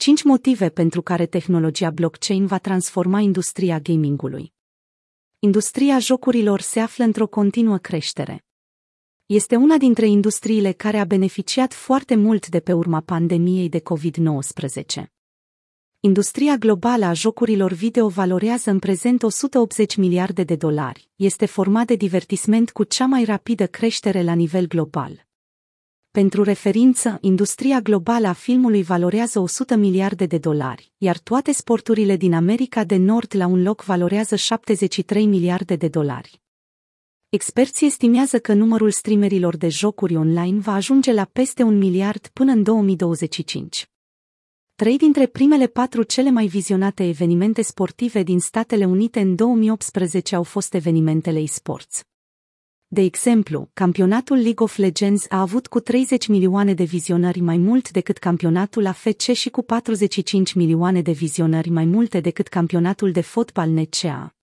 5 motive pentru care tehnologia blockchain va transforma industria gamingului. Industria jocurilor se află într-o continuă creștere. Este una dintre industriile care a beneficiat foarte mult de pe urma pandemiei de COVID-19. Industria globală a jocurilor video valorează în prezent 180 miliarde de dolari, este format de divertisment cu cea mai rapidă creștere la nivel global. Pentru referință, industria globală a filmului valorează 100 miliarde de dolari, iar toate sporturile din America de Nord la un loc valorează 73 miliarde de dolari. Experții estimează că numărul streamerilor de jocuri online va ajunge la peste un miliard până în 2025. Trei dintre primele patru cele mai vizionate evenimente sportive din Statele Unite în 2018 au fost evenimentele e-sports. De exemplu, campionatul League of Legends a avut cu 30 milioane de vizionări mai mult decât campionatul AFC și cu 45 milioane de vizionări mai multe decât campionatul de fotbal NCAA.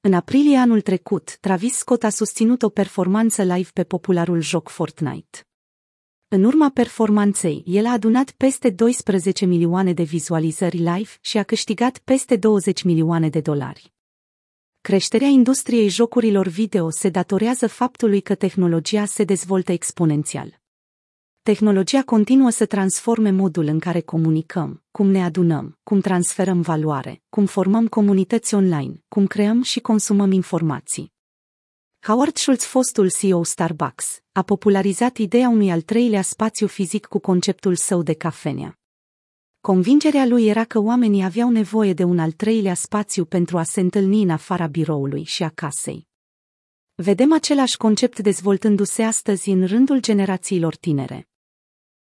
În aprilie anul trecut, Travis Scott a susținut o performanță live pe popularul joc Fortnite. În urma performanței, el a adunat peste 12 milioane de vizualizări live și a câștigat peste 20 milioane de dolari. Creșterea industriei jocurilor video se datorează faptului că tehnologia se dezvoltă exponențial. Tehnologia continuă să transforme modul în care comunicăm, cum ne adunăm, cum transferăm valoare, cum formăm comunități online, cum creăm și consumăm informații. Howard Schultz, fostul CEO Starbucks, a popularizat ideea unui al treilea spațiu fizic cu conceptul său de cafenea. Convingerea lui era că oamenii aveau nevoie de un al treilea spațiu pentru a se întâlni în afara biroului și a casei. Vedem același concept dezvoltându-se astăzi în rândul generațiilor tinere.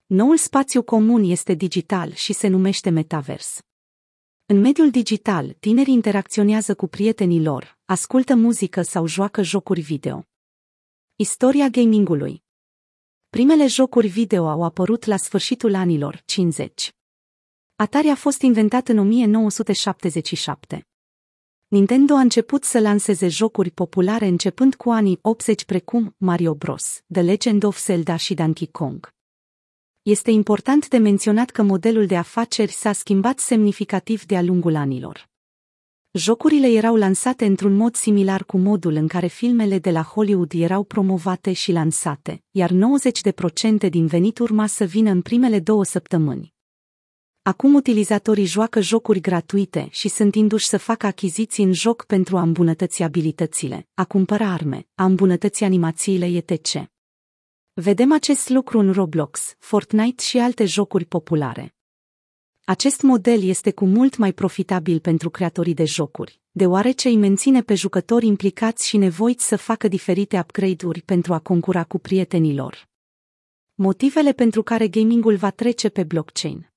Noul spațiu comun este digital și se numește metavers. În mediul digital, tinerii interacționează cu prietenii lor, ascultă muzică sau joacă jocuri video. Istoria gamingului Primele jocuri video au apărut la sfârșitul anilor 50. Atari a fost inventat în 1977. Nintendo a început să lanseze jocuri populare începând cu anii 80 precum Mario Bros., The Legend of Zelda și Donkey Kong. Este important de menționat că modelul de afaceri s-a schimbat semnificativ de-a lungul anilor. Jocurile erau lansate într-un mod similar cu modul în care filmele de la Hollywood erau promovate și lansate, iar 90% din venit urma să vină în primele două săptămâni. Acum utilizatorii joacă jocuri gratuite și sunt induși să facă achiziții în joc pentru a îmbunătăți abilitățile, a cumpăra arme, a îmbunătăți animațiile etc. Vedem acest lucru în Roblox, Fortnite și alte jocuri populare. Acest model este cu mult mai profitabil pentru creatorii de jocuri, deoarece îi menține pe jucători implicați și nevoiți să facă diferite upgrade-uri pentru a concura cu prietenii lor. Motivele pentru care gamingul va trece pe blockchain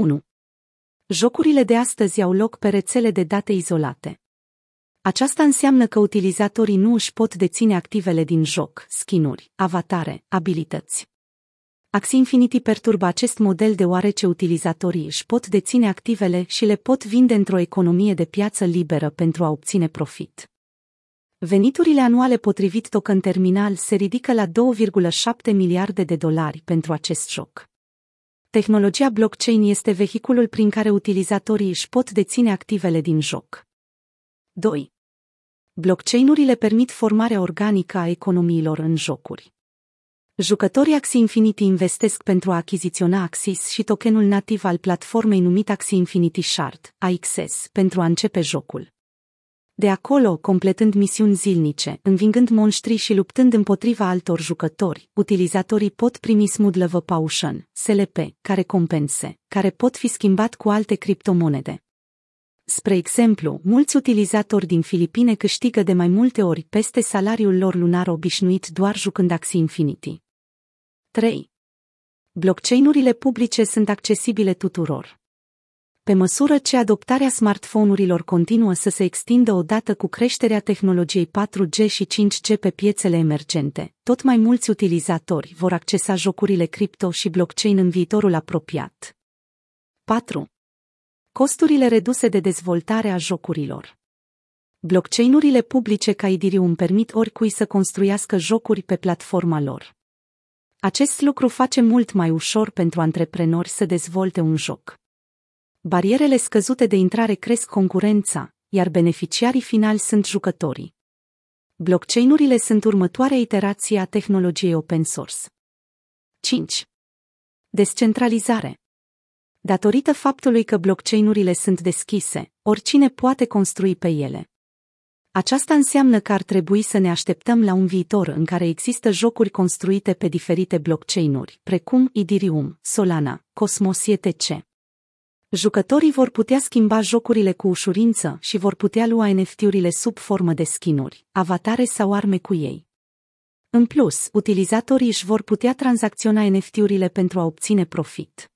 1. Jocurile de astăzi au loc pe rețele de date izolate. Aceasta înseamnă că utilizatorii nu își pot deține activele din joc, skinuri, avatare, abilități. Axie Infinity perturbă acest model deoarece utilizatorii își pot deține activele și le pot vinde într-o economie de piață liberă pentru a obține profit. Veniturile anuale potrivit token terminal se ridică la 2,7 miliarde de dolari pentru acest joc. Tehnologia blockchain este vehiculul prin care utilizatorii își pot deține activele din joc. 2. Blockchain-urile permit formarea organică a economiilor în jocuri. Jucătorii Axie Infinity investesc pentru a achiziționa Axis și tokenul nativ al platformei numit Axie Infinity Shard, AXS, pentru a începe jocul. De acolo, completând misiuni zilnice, învingând monștri și luptând împotriva altor jucători, utilizatorii pot primi Smooth Love Potion, SLP, care compense, care pot fi schimbat cu alte criptomonede. Spre exemplu, mulți utilizatori din Filipine câștigă de mai multe ori peste salariul lor lunar obișnuit doar jucând Axie Infinity. 3. Blockchain-urile publice sunt accesibile tuturor. Pe măsură ce adoptarea smartphone-urilor continuă să se extindă odată cu creșterea tehnologiei 4G și 5G pe piețele emergente, tot mai mulți utilizatori vor accesa jocurile cripto și blockchain în viitorul apropiat. 4. Costurile reduse de dezvoltare a jocurilor. Blockchain-urile publice ca Ethereum permit oricui să construiască jocuri pe platforma lor. Acest lucru face mult mai ușor pentru antreprenori să dezvolte un joc. Barierele scăzute de intrare cresc concurența, iar beneficiarii finali sunt jucătorii. Blockchain-urile sunt următoarea iterație a tehnologiei open source. 5. Descentralizare. Datorită faptului că blockchain-urile sunt deschise, oricine poate construi pe ele. Aceasta înseamnă că ar trebui să ne așteptăm la un viitor în care există jocuri construite pe diferite blockchain-uri, precum Ethereum, Solana, Cosmos etc. Jucătorii vor putea schimba jocurile cu ușurință și vor putea lua NFT-urile sub formă de skinuri, avatare sau arme cu ei. În plus, utilizatorii își vor putea tranzacționa NFT-urile pentru a obține profit.